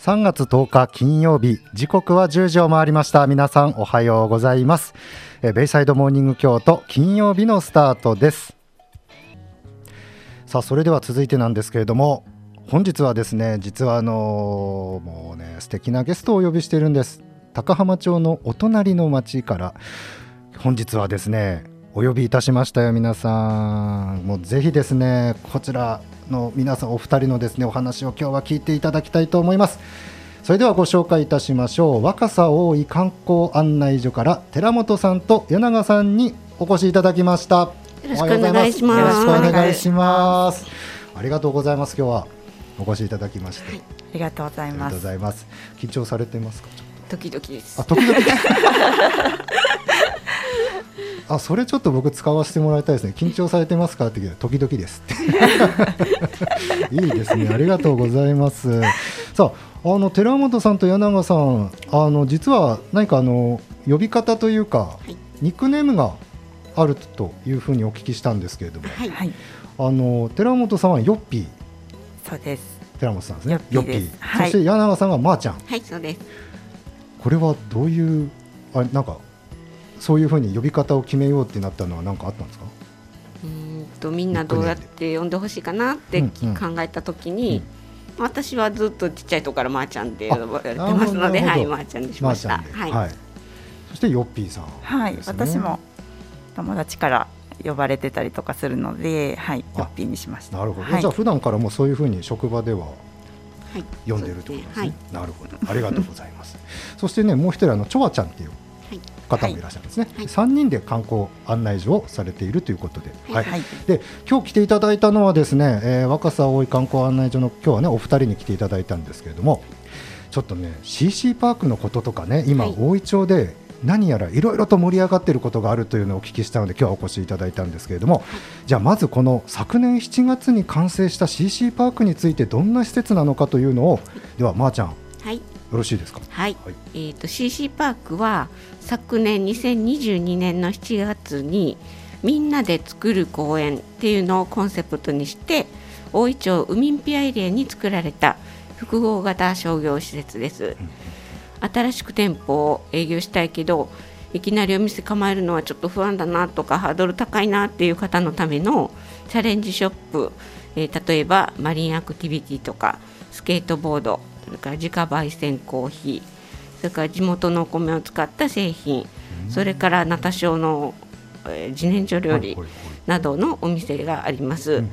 3月10日金曜日時刻は10時を回りました。皆さんおはようございます。えベイサイドモーニング京都金曜日のスタートです。さあそれでは続いてなんですけれども本日はですね実はあのもうね素敵なゲストをお呼びしているんです。高浜町のお隣の町から本日はですねお呼びいたしましたよ皆さんもうぜひですねこちらの皆さんお二人のですねお話を今日は聞いていただきたいと思います。それではご紹介いたしましょう若狭大井観光案内所から寺本さんと柳永さんにお越しいただきました。よろしくお願いします。よろしくお願いします。ありがとうございます。今日はお越しいただきまして、はい、ありがとうございます。緊張されてますか？時々ですあ時々あそれちょっと僕使わせてもらいたいですね。緊張されてますかって聞いた時々です いいですね。ありがとうございます。さああの寺本さんと柳川さんあの実は何かあの呼び方というか、はい、ニックネームがあるというふうにお聞きしたんですけれども、はい、あの寺本さんはヨッピー。そうです。寺本さんですね。ヨッピー、はい、そして柳川さんがまーちゃん。はいそうです。これはどういうあなんかそういうふうに呼び方を決めようってなったのは何かあったんですか？うんとみんなどうやって呼んでほしいかなって考えたときに、うん。うん、私はずっとちっちゃいとこからまーちゃんって呼ばれてますのではいまーちゃんにしました、はい、はい、そしてヨッピーさん、はい。私も友達から呼ばれてたりとかするので、はい、ヨッピーにしました。なるほど、はい、じゃあ普段からもそういうふうに職場では読んでるってことですね、はい、なるほど。ありがとうございます。そしてねもう一人あのチョワちゃんっていう方もい。らっしゃるんですね、はい、3人で観光案内所をされているということで,、はい。で今日来ていただいたのはですね、えー、若狭大井観光案内所の今日はねお二人に来ていただいたんですけれどもちょっとね CC パークのこととかね今、大井町で何やらいろいろと盛り上がっていることがあるというのをお聞きしたので今日はお越しいただいたんですけれども、じゃあまずこの昨年7月に完成した CC パークについてどんな施設なのかというのをではまーちゃん、はい、よろしいですか？はい。はい、えっ、ー、と CC パークは昨年2022年の7月にみんなで作る公園っていうのをコンセプトにして大井町ウミンピアエリアに作られた複合型商業施設です。新しく店舗を営業したいけどいきなりお店構えるのはちょっと不安だなとかハードル高いなっていう方のためのチャレンジショップ、えー、例えばマリンアクティビティとかスケートボードそれから自家焙煎コーヒーそれから地元のお米を使った製品それからナタショの、えー、自然薯料理などのお店があります。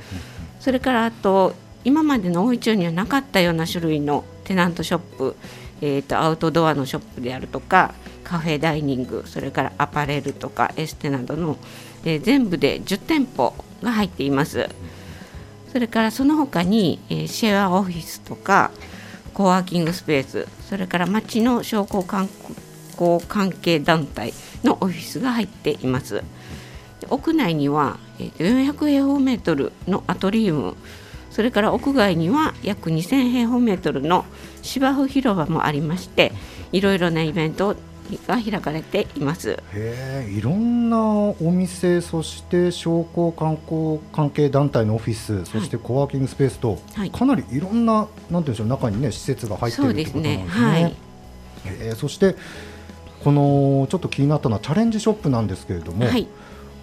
それからあと今までの大井町にはなかったような種類のテナントショップ、えーと、アウトドアのショップであるとかカフェダイニングそれからアパレルとかエステなどの、えー、全部で10店舗が入っています。それからその他に、えー、シェアオフィスとかコワーキングスペースそれから町の商工観光関係団体のオフィスが入っています。屋内には、えー、400平方メートルのアトリウムそれから屋外には約2000平方メートルの芝生広場もありましていろいろなイベントが開かれています。へいろんなお店そして商工観光関係団体のオフィスそしてコワーキングスペースと、はい、かなりいろんななんていうんでしょう中にね施設が入っているということなんですね。はい、えそしてこのちょっと気になったのはチャレンジショップなんですけれども、はい、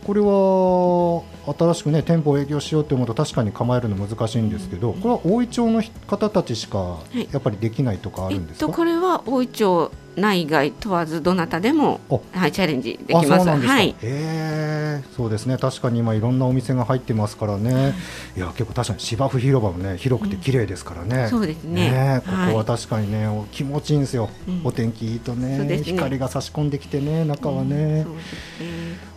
これは新しくね店舗を営業しようと思うと確かに構えるの難しいんですけど、これは大井町の方たちしかやっぱりできないとかあるんですか、はいえっと、これは大井町内外問わずどなたでも、はい、チャレンジできます。はい。ええそうですね。確かに今いろんなお店が入ってますからね。いや結構確かに芝生広場もね広くて綺麗ですからね。うん、そうですね、ね、ここは確かにね、気持ちいいんですよ。お天気いいとね、ね、光が差し込んできてね中はね。うん、ね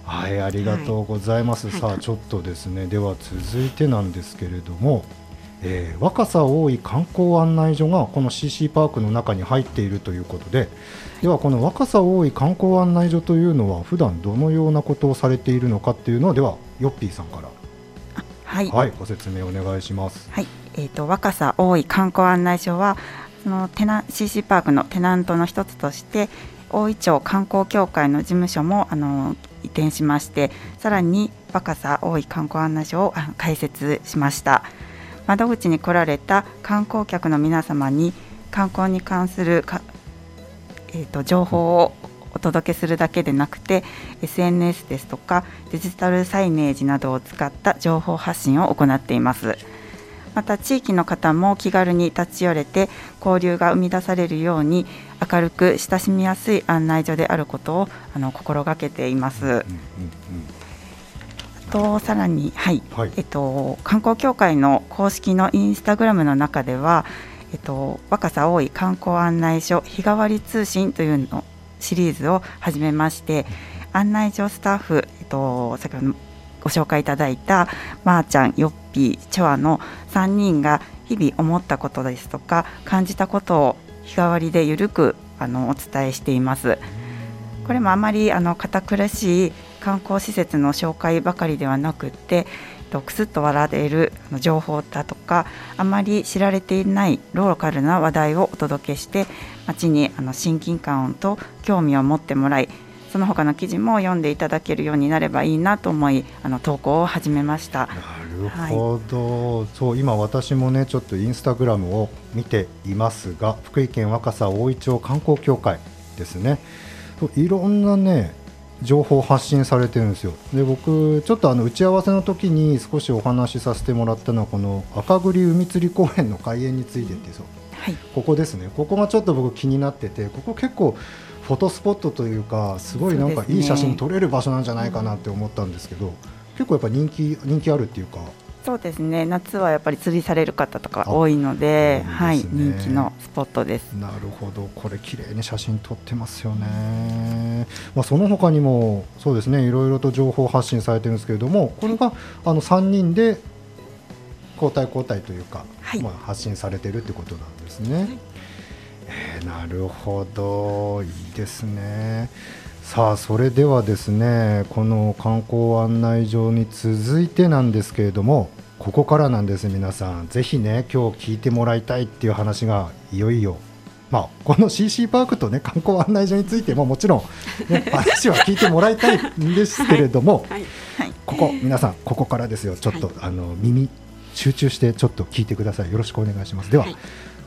はいありがとうございます。はい、さあちょっとですねでは続いてなんですけれども。えー、若狭大井観光案内所がこの CC パークの中に入っているということで、ではこの若狭大井観光案内所というのは普段どのようなことをされているのかっていうのはではヨッピーさんからはい、はい、ご説明お願いします。はい、えっ、ー、と若狭大井観光案内所はそのテナ CC パークのテナントの一つとして大井町観光協会の事務所もあの移転しましてさらに若狭大井観光案内所を開設しました窓口に来られた観光客の皆様に観光に関するか、えーと、情報をお届けするだけでなくて SNS ですとかデジタルサイネージなどを使った情報発信を行っています。また地域の方も気軽に立ち寄れて交流が生み出されるように明るく親しみやすい案内所であることをあの心がけています。うんうんうんとさらに、はい、はい、えっと、観光協会の公式のインスタグラムの中では、えっと、若さ多い観光案内所日替わり通信というのシリーズを始めまして案内所スタッフ、えっと、先ほどご紹介いただいたまーちゃん、よっぴー、チョアの3人が日々思ったことですとか感じたことを日替わりでゆるくあのお伝えしています。これもあまりあの堅苦しい観光施設の紹介ばかりではなくってくすっと笑える情報だとかあまり知られていないローカルな話題をお届けして街にあの親近感と興味を持ってもらいその他の記事も読んでいただけるようになればいいなと思いあの投稿を始めました。なるほど、はい、そう今私もねちょっとインスタグラムを見ていますが福井県若狭大井町観光協会ですね。いろんなね情報発信されてるんですよ。で僕ちょっとあの打ち合わせの時に少しお話しさせてもらったのはこの赤栗海釣り公園の開園についてってそう、はい、ここですね。ここがちょっと僕気になっててここ結構フォトスポットというかすごいなんかいい写真撮れる場所なんじゃないかなって思ったんですけど、結構やっぱ人気人気あるっていうかそうですね。夏はやっぱり釣りされる方とか多いので、ね、はい人気のスポットです。なるほど。これ綺麗に写真撮ってますよね、まあ、その他にもそうですね。いろいろと情報発信されてるんですけれどもこれがあの3人で交代交代というか、はい、まあ、発信されてるってことなんですね、はい。えー、なるほど。いいですね。さあそれではですねこの観光案内所に続いてなんですけれどもここからなんです皆さん。ぜひね今日聞いてもらいたいっていう話がいよいよ。まあ、この CC パークと、ね、観光案内所についてももちろん、ね、話は聞いてもらいたいんですけれども、はい。はい、ここ皆さんここからですよ。ちょっと、はい、あの耳集中してちょっと聞いてください。よろしくお願いします。では、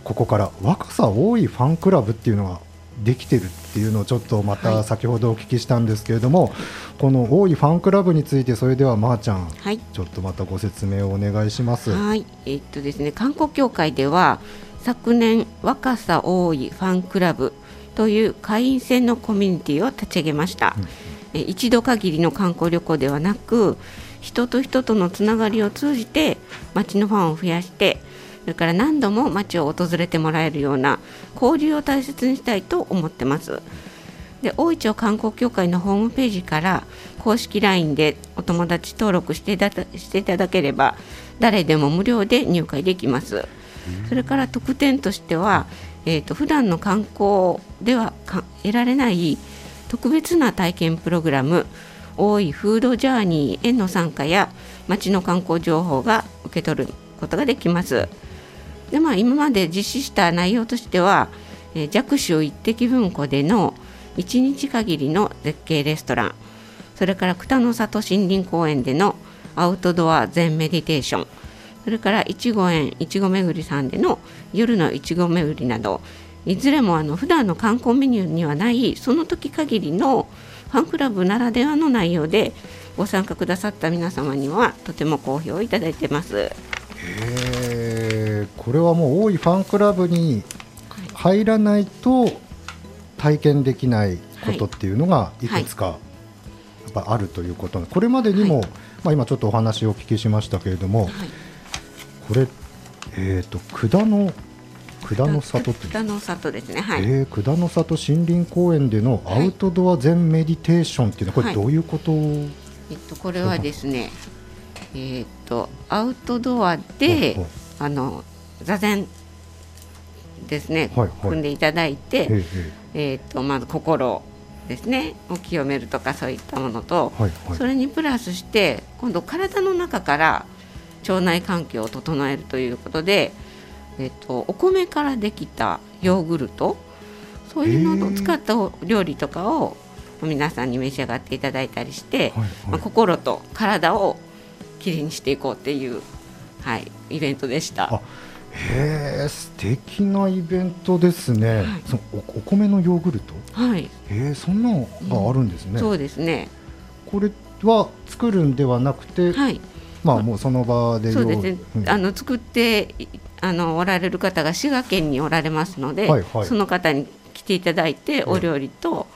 ここから若さ多いファンクラブっていうのができてるっていうのをちょっとまた先ほどお聞きしたんですけれども、はい、この多いファンクラブについてそれではまーちゃん、はい、ちょっとまたご説明をお願いします。はい、えー、っとですね観光協会では昨年若さ多いファンクラブという会員制のコミュニティを立ち上げました。うん、一度限りの観光旅行ではなく人と人とのつながりを通じて街のファンを増やしてそれから何度も街を訪れてもらえるような交流を大切にしたいと思ってます。で大井町観光協会のホームページから公式 LINE でお友達登録していたしていただければ誰でも無料で入会できます。それから特典としては、えーと、普段の観光では得られない特別な体験プログラム大井フードジャーニーへの参加や街の観光情報が受け取ることができます。でまあ、今まで実施した内容としては、えー、弱州一滴文庫での1日限りの絶景レストラン。それから北の里森林公園でのアウトドア全メディテーション。それからいちご園いちご巡りさんでの夜のいちご巡りなど。いずれもあの普段の観光メニューにはないその時限りのファンクラブならではの内容でご参加くださった皆様にはとても好評をいただいてます。これはもう多いファンクラブに入らないと体験できないことっていうのがい。くつかやっぱあるということ、これまでにも、まあ、今ちょっとお話をお聞きしましたけれども、これ、えーと、との九の里って九の里ですね、はい、えー、九の里森林公園でのアウトドア全メディテーションっていうのはこれどういうこと、はい、えっと、これはですねえー、っとアウトドアであの座禅ですね、はいはい、組んでいただいて、えー、とまず心ですねを清めるとかそういったものと、はいはい、それにプラスして今度体の中から腸内環境を整えるということで、えーと、お米からできたヨーグルトそういうのを使った料理とかを皆さんに召し上がっていただいたりして、はいはい、まあ、心と体をきれいにしていこうっていう、はい、イベントでした。へえ素敵なイベントですね、はい、そのおお米のヨーグルト？はい。へえそんなのがあるんですね、うん、そうですね。これは作るんではなくて、はい、まあもうその場でそうですね、うん、あの作ってあのおられる方が滋賀県におられますので、はいはい、その方に来ていただいてお料理と、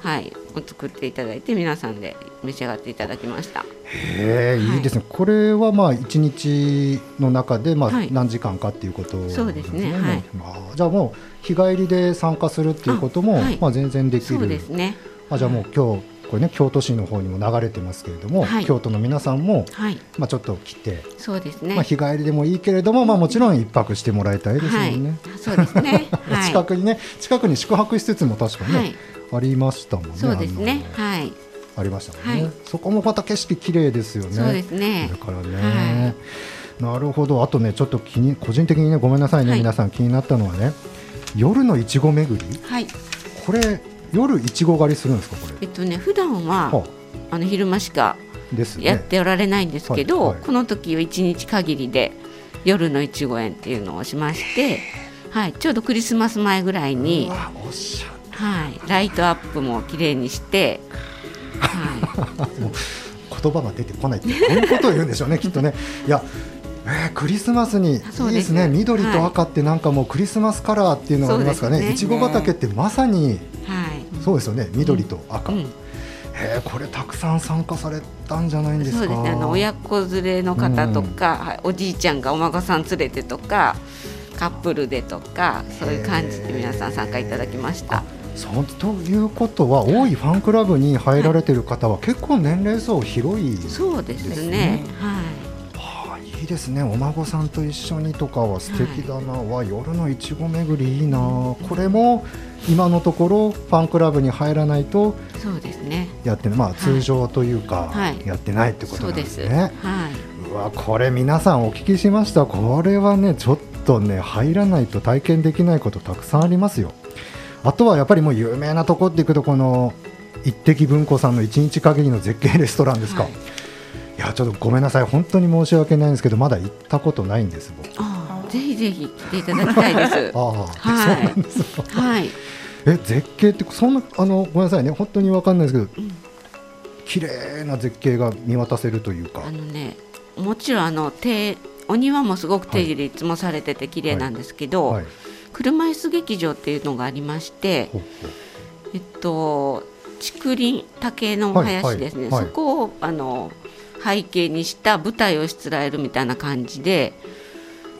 はい、を作っていただいて皆さんで召し上がっていただきました。へえ、いいですね。これはまあ一日の中でまあ何時間かっていうこと、ね、そうですね。はい。まあじゃあもう日帰りで参加するっていうこともまあ全然できる。そうですね。あじゃあもう今日これね京都市の方にも流れてますけれども、はい、京都の皆さんも、はい、まあちょっと来て、そうですね。まあ日帰りでもいいけれども、まあもちろん一泊してもらいたいですよね。はい、そうですね。近くにね近くに宿泊施設も確かね、ありましたもんね。そうですね。はい。ありましたもんね。そこもまた景色綺麗ですよね。そうですね。だからね。なるほど。あとねちょっと気に個人的にねごめんなさいね、皆さん気になったのはね夜のいちご巡り？はい。これ夜いちご狩りするんですかこれ？えっとね普段は、あの昼間しかやっておられないんですけど、ねはいはい、この時は一日限りで夜のいちご園っていうのをしまして、はい、ちょうどクリスマス前ぐらいに、はい、ライトアップも綺麗にして、はい、言葉が出てこないってこういうことを言うんでしょうね きっとね。いやえー、クリスマスにいいですね。緑と赤ってなんかもうクリスマスカラーっていうのがありますかね。いちご畑ってまさに、はい、そうですよね。緑と赤、うん。うん。へこれたくさん参加されたんじゃないんですそうですね。あの親子連れの方とか、うん、おじいちゃんがお孫さん連れてとかカップルでとかそういう感じで皆さん参加いただきました。そうということは、多いファンクラブに入られてる方は、結構年齢層広い、ね、そうですね。はい。いいですねお孫さんと一緒にとかは素敵だな、はい、夜のいちご巡りいいな。これも今のところファンクラブに入らないとそうですね。やってまあ通常というか、やってないってことなんですね。はい、うわこれ皆さんお聞きしました。これはねちょっとね入らないと体験できないことたくさんありますよ。あとはやっぱりもう有名なとこっていくとこの一滴文庫さんの一日限りの絶景レストランですか。はい、いやちょっとごめんなさい本当に申し訳ないんですけどまだ行ったことないんです僕。ぜひぜひ来ていただきたいです。ああ、はい。はい。え絶景ってそんなあのごめんなさいね本当にわかんないですけど、うん、綺麗な絶景が見渡せるというか。あのねもちろんあの手お庭もすごく手入れいつもされてて綺麗なんですけど、はいはい、車椅子劇場っていうのがありまして、えっと竹林竹の林ですね、はい、そこをあの背景にした舞台をしつらえるみたいな感じで。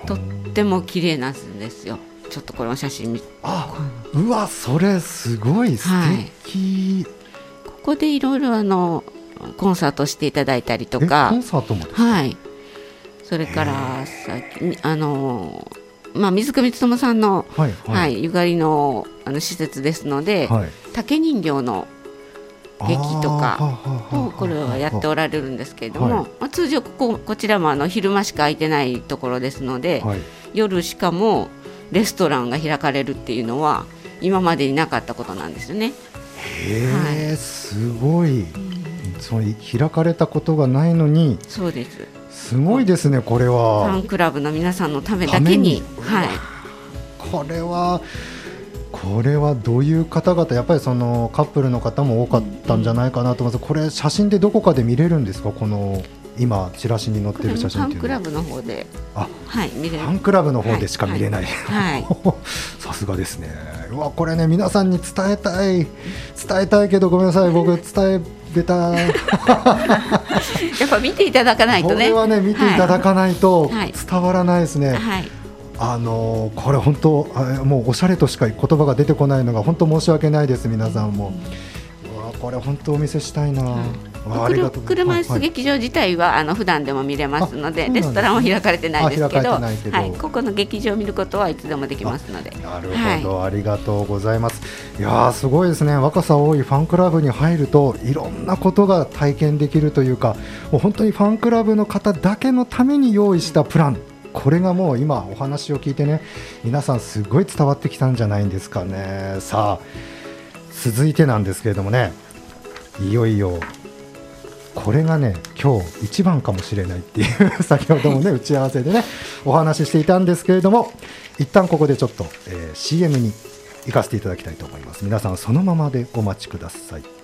とっても綺麗なんですよ。ちょっとこの写真見あうわそれすごい素敵、はい、ここでいろいろあのコンサートしていただいたりとか。コンサートもはい。それからさあのまあ、水上勉さんの、はい、はい。はい、ゆかりのあの施設ですので、はい、竹人形の劇とかをこれはやっておられるんですけれども、まあ、通常こここちらもあの昼間しか空いてないところですので、はい、夜しかもレストランが開かれるっていうのは今までになかったことなんですよね。へえ、はい、すごい、うん、そう開かれたことがないのにそうですすごいですねこれは。ファンクラブの皆さんのためだけに。はい。これはこれはどういう方々やっぱりそのカップルの方も多かったんじゃないかなと思います、これ写真でどこかで見れるんですか？この今チラシに載ってる写真っていうの。はファンクラブの方で。あ、はい、見れる。ファンクラブの方でしか見れない、はい、さすがですね。うわこれね皆さんに伝えたい。伝えたいけどごめんなさい。僕伝えべた やっぱ見ていただかないとね。これはね見ていただかないと伝わらないですね、はい。あのこれ本当もうおしゃれとしか言葉が出てこないのが本当申し訳ないです皆さんも、うわこれ本当お見せしたいな、う車椅子劇場自体は、あの普段でも見れますのでレストランは開かれてないですけどはい、ここの劇場を見ることはいつでもできますので。なるほど、ありがとうございます。いやすごいですね。若さ多いファンクラブに入るといろんなことが体験できるというかもう本当にファンクラブの方だけのために用意したプラン。これがもう今お話を聞いてね皆さんすごい伝わってきたんじゃないんですかね。さあ続いてなんですけれどもね。いよいよこれがね今日一番かもしれないっていう 先ほどもね打ち合わせでねお話ししていたんですけれども一旦ここでちょっと、えー、CM に行かせていただきたいと思います。皆さんそのままでお待ちください。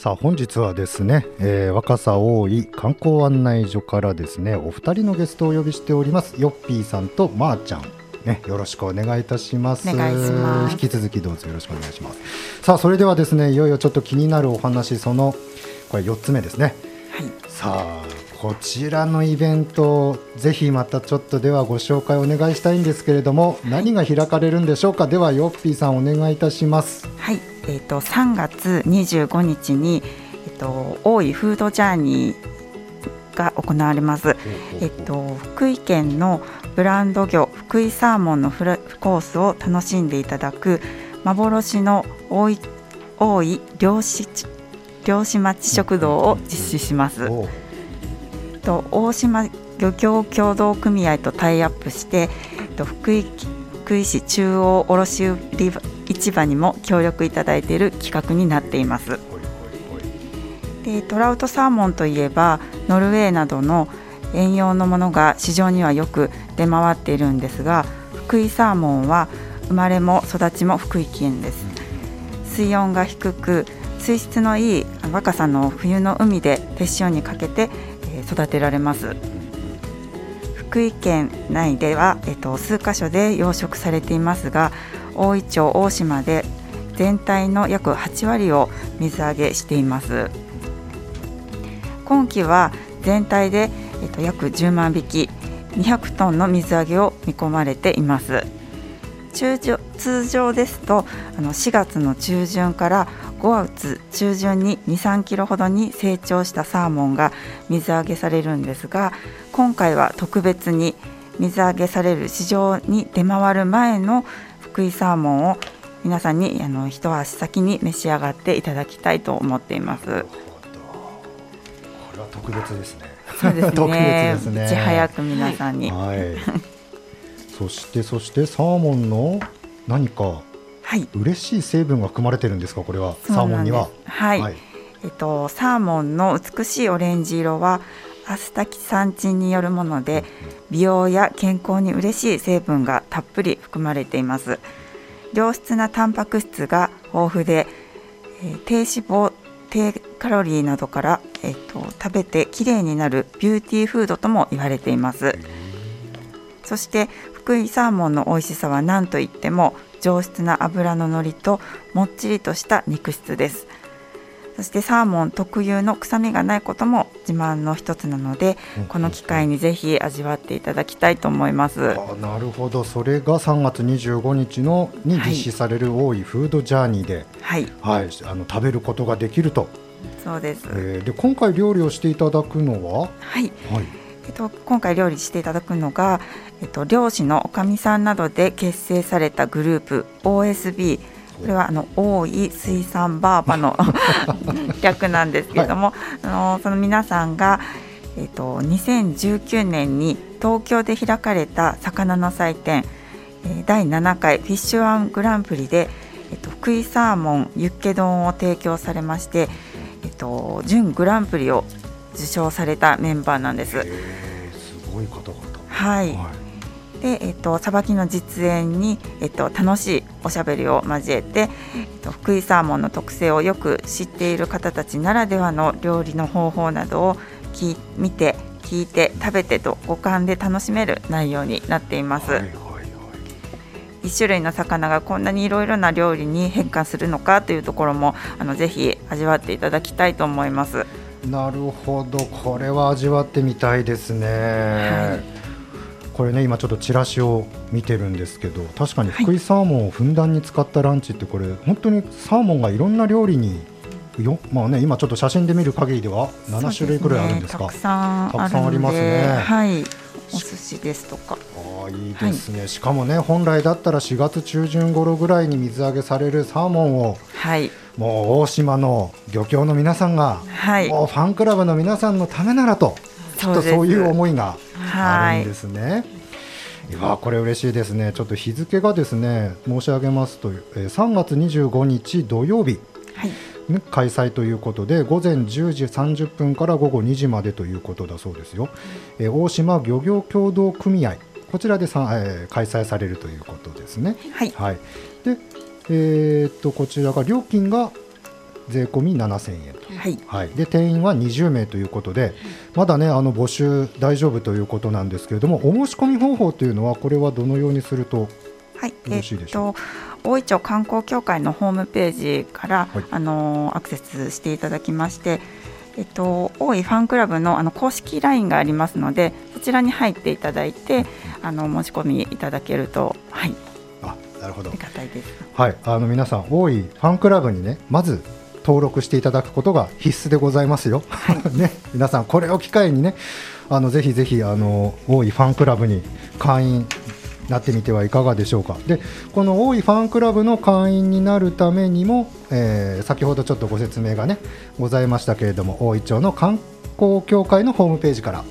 さあ本日はですね、えー、若狭大井観光案内所からですねお二人のゲストをお呼びしておりますよっぴーさんとまーちゃんね、よろしくお願いいたします。引き続きどうぞよろしくお願いします。さあ、それではですね、いよいよちょっと気になるお話、そのこれ4つ目ですね。はい、さあ、こちらのイベント、ぜひまたちょっとではご紹介お願いしたいんですけれども、何が開かれるんでしょうか。では、よっぴーさんお願いいたします。はい、えーと、3月25日に、えーと、大井フードジャーニーが行われます。えっと、福井県のブランド魚福井サーモンのフラコースを楽しんでいただく幻の大井大井漁師漁師町食堂を実施します。と大島漁協協同組合とタイアップして、と福井福井市中央卸売市場にも協力いただいている企画になっています。でトラウトサーモンといえばノルウェーなどの遠洋のものが市場にはよく出回っているんですが福井サーモンは生まれも育ちも福井県です水温が低く水質のいい若さの冬の海で手塩にかけて育てられます福井県内では、えっと、数カ所で養殖されていますが大井町大島で全体の約8割を水揚げしています。今季は全体で、えっと、約10万匹200トンの水揚げを見込まれています。通常通常ですとあの4月の中旬から5月中旬に23キロほどに成長したサーモンが水揚げされるんですが今回は特別に水揚げされる市場に出回る前の福井サーモンを皆さんにあの一足先に召し上がっていただきたいと思っています。これは特別ですね。そうですね。特別ですね。いち早く皆さんに。はい。そしてそしてサーモンの何かはい嬉しい成分が含まれてるんですか？これはサーモンには。はい。はい、えっとサーモンの美しいオレンジ色はアスタキサンチンによるもので美容や健康に嬉しい成分がたっぷり含まれています。良質なタンパク質が豊富で、えー、低脂肪低カロリーなどから、えーと、食べてきれいになるビューティーフードとも言われています。そして福井サーモンの美味しさは何といっても上質な脂ののりともっちりとした肉質ですそしてサーモン特有の臭みがないことも自慢の一つなので、この機会にぜひ味わっていただきたいと思います。あなるほど、それが3月25日のに実施される大井フードジャーニーで、はい、はい、あの食べることができると。そうです。えー、で今回料理をしていただくのは、はい、はい。えっと、今回料理していただくのが、えっと、漁師のおかみさんなどで結成されたグループ OSB これはあの大井水産バーバの 略なんですけれども、はい、あのその皆さんが、えーと、2019年に東京で開かれた魚の祭典、えー、第7回フィッシュワングランプリで、えーと、福井サーモンユッケ丼を提供されまして、えーと、準グランプリを受賞されたメンバーなんです。すごい方々。はい、はいで、えっと、さばきの実演に、えっと、楽しいおしゃべりを交えて、えっと、福井サーモンの特性をよく知っている方たちならではの料理の方法などをき見て聞いて食べてと五感で楽しめる内容になっています。はいはい1種類の魚がこんなにいろいろな料理に変化するのかというところもあのぜひ味わっていただきたいと思います。なるほどこれは味わってみたいですね。はいこれね今ちょっとチラシを見てるんですけど確かに福井サーモンをふんだんに使ったランチってこれ本当にサーモンがいろんな料理によまあね今ちょっと写真で見る限りでは7種類くらいあるんですか、ね、たくさんありますね。はい。お寿司ですとか。あいいですね、はい、しかもね本来だったら4月中旬頃ぐらいに水揚げされるサーモンを、はい、もう大島の漁協の皆さんが、はい、もうファンクラブの皆さんのためならときっとそういう思いがあるんですね。はいいやこれ嬉しいですね、ちょっと日付がですね申し上げますと、えー、3月25日土曜日、はい。開催ということで午前10時30分から午後2時までということだそうですよ、えー、大島漁業協同組合こちらでさ、えー、開催されるということですね。はい、はい、で、えー、っとこちらが料金が税込み7000円と、はい、はい、で定員は20名ということで、まだねあの募集大丈夫ということなんですけれどもお申し込み方法というのはこれはどのようにするとはい、よろしいでしょう？か。えー、大井町観光協会のホームページから、はい、あのアクセスしていただきまして、えっと、大井ファンクラブのあの公式 LINE がありますのでそちらに入っていただいてあの申し込みいただけると、はい、あなるほど。ありがたいです、はい、あの皆さん大井ファンクラブにねまず登録していただくことが必須でございますよ。はい、ね、皆さんこれを機会にね、あのぜひぜひあの大井ファンクラブに会員なってみてはいかがでしょうか。で、この大井ファンクラブの会員になるためにも、えー、先ほどちょっとご説明がねございましたけれども、大井町の観光協会のホームページから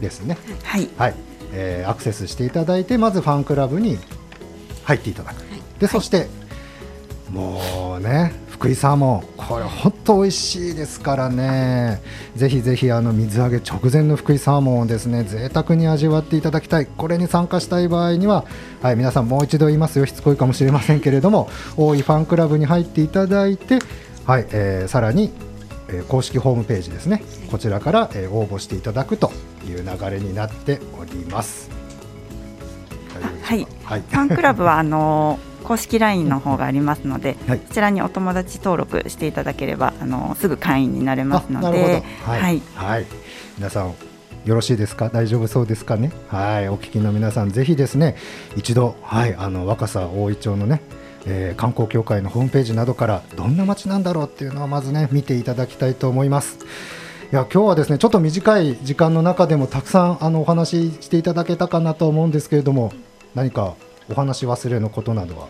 ですね。はい。はい。えー、アクセスしていただいてまずファンクラブに入っていただく。で、そして、もうね福井サーモン。これ本当美味しいですからね。ぜひぜひあの水揚げ直前の福井サーモンをですね贅沢に味わっていただきたい。これに参加したい場合には、はい、皆さんもう一度言いますよ。しつこいかもしれませんけれども大井ファンクラブに入っていただいて、はいえー、さらにえ公式ホームページですね。こちらから、え応募していただくという流れになっております。はい、はい、ファンクラブはあのー公式 LINE の方がありますので、はい、そちらにお友達登録していただければあのすぐ会員になれますので、はい、はい、はい、皆さんよろしいですか？大丈夫そうですかね？はい。お聞きの皆さんぜひですね一度はいあの若狭大井町のねえー、観光協会のホームページなどからどんな街なんだろうっていうのをまずね見ていただきたいと思います。いや今日はですねちょっと短い時間の中でもたくさんあのお話ししていただけたかなと思うんですけれども何かお話忘れのことなどは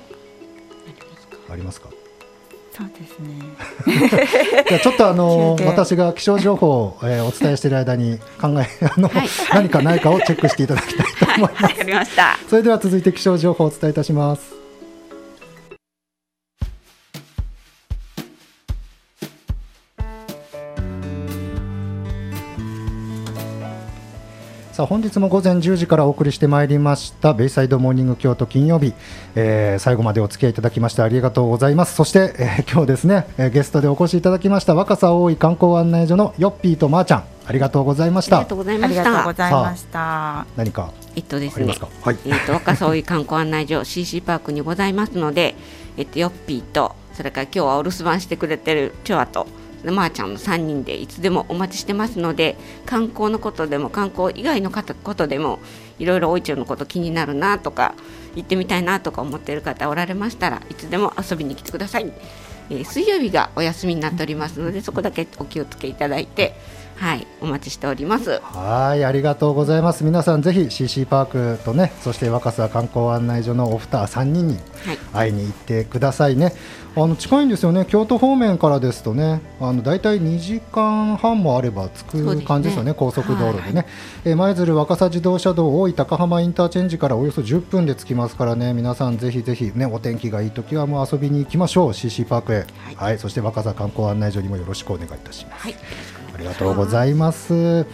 ありますか？そうですね。じゃちょっとあの 私が気象情報を、えー、お伝えしている間に考えあの、はい、何かないかをチェックしていただきたいと思います。はい、ました。それでは続いて気象情報をお伝えいたします。本日も午前10時からお送りしてまいりましたベイサイドモーニング京都金曜日、えー、最後までお付き合いいただきましてありがとうございます。そして、えー、今日ですね、えー、ゲストでお越しいただきました若狭大井観光案内所のヨッピーとまーちゃん。ありがとうございました。ありがとうございました。何か？えっとですね。はい、えっと若狭大井観光案内所 CC パークにございますのでえっとヨッピーとそれから今日はお留守番してくれてるチョアとまー、あ、ちゃんの3人でいつでもお待ちしてますので観光のことでも観光以外のことでもいろいろ大町のこと気になるなとか行ってみたいなとか思っている方おられましたらいつでも遊びに来てください、えー、水曜日がお休みになっておりますのでそこだけお気をつけい。ただい。てはいお待ちしております。はいありがとうございます。皆さんぜひ CC パークとねそして若狭観光案内所のお二3人に会いに行ってくださいね、はい、あの近いんですよね。京都方面からですとねあの大体2時間半もあれば着く感じですよね、ね、高速道路でね、はい、え舞鶴若狭自動車道大井高浜インターチェンジからおよそ10分で着きますからね。皆さんぜひぜひねお天気がいい時はもう遊びに行きましょう。CC パークへ、はい、はい、そして若狭観光案内所にもよろしくお願いいたします。ありがとうございます。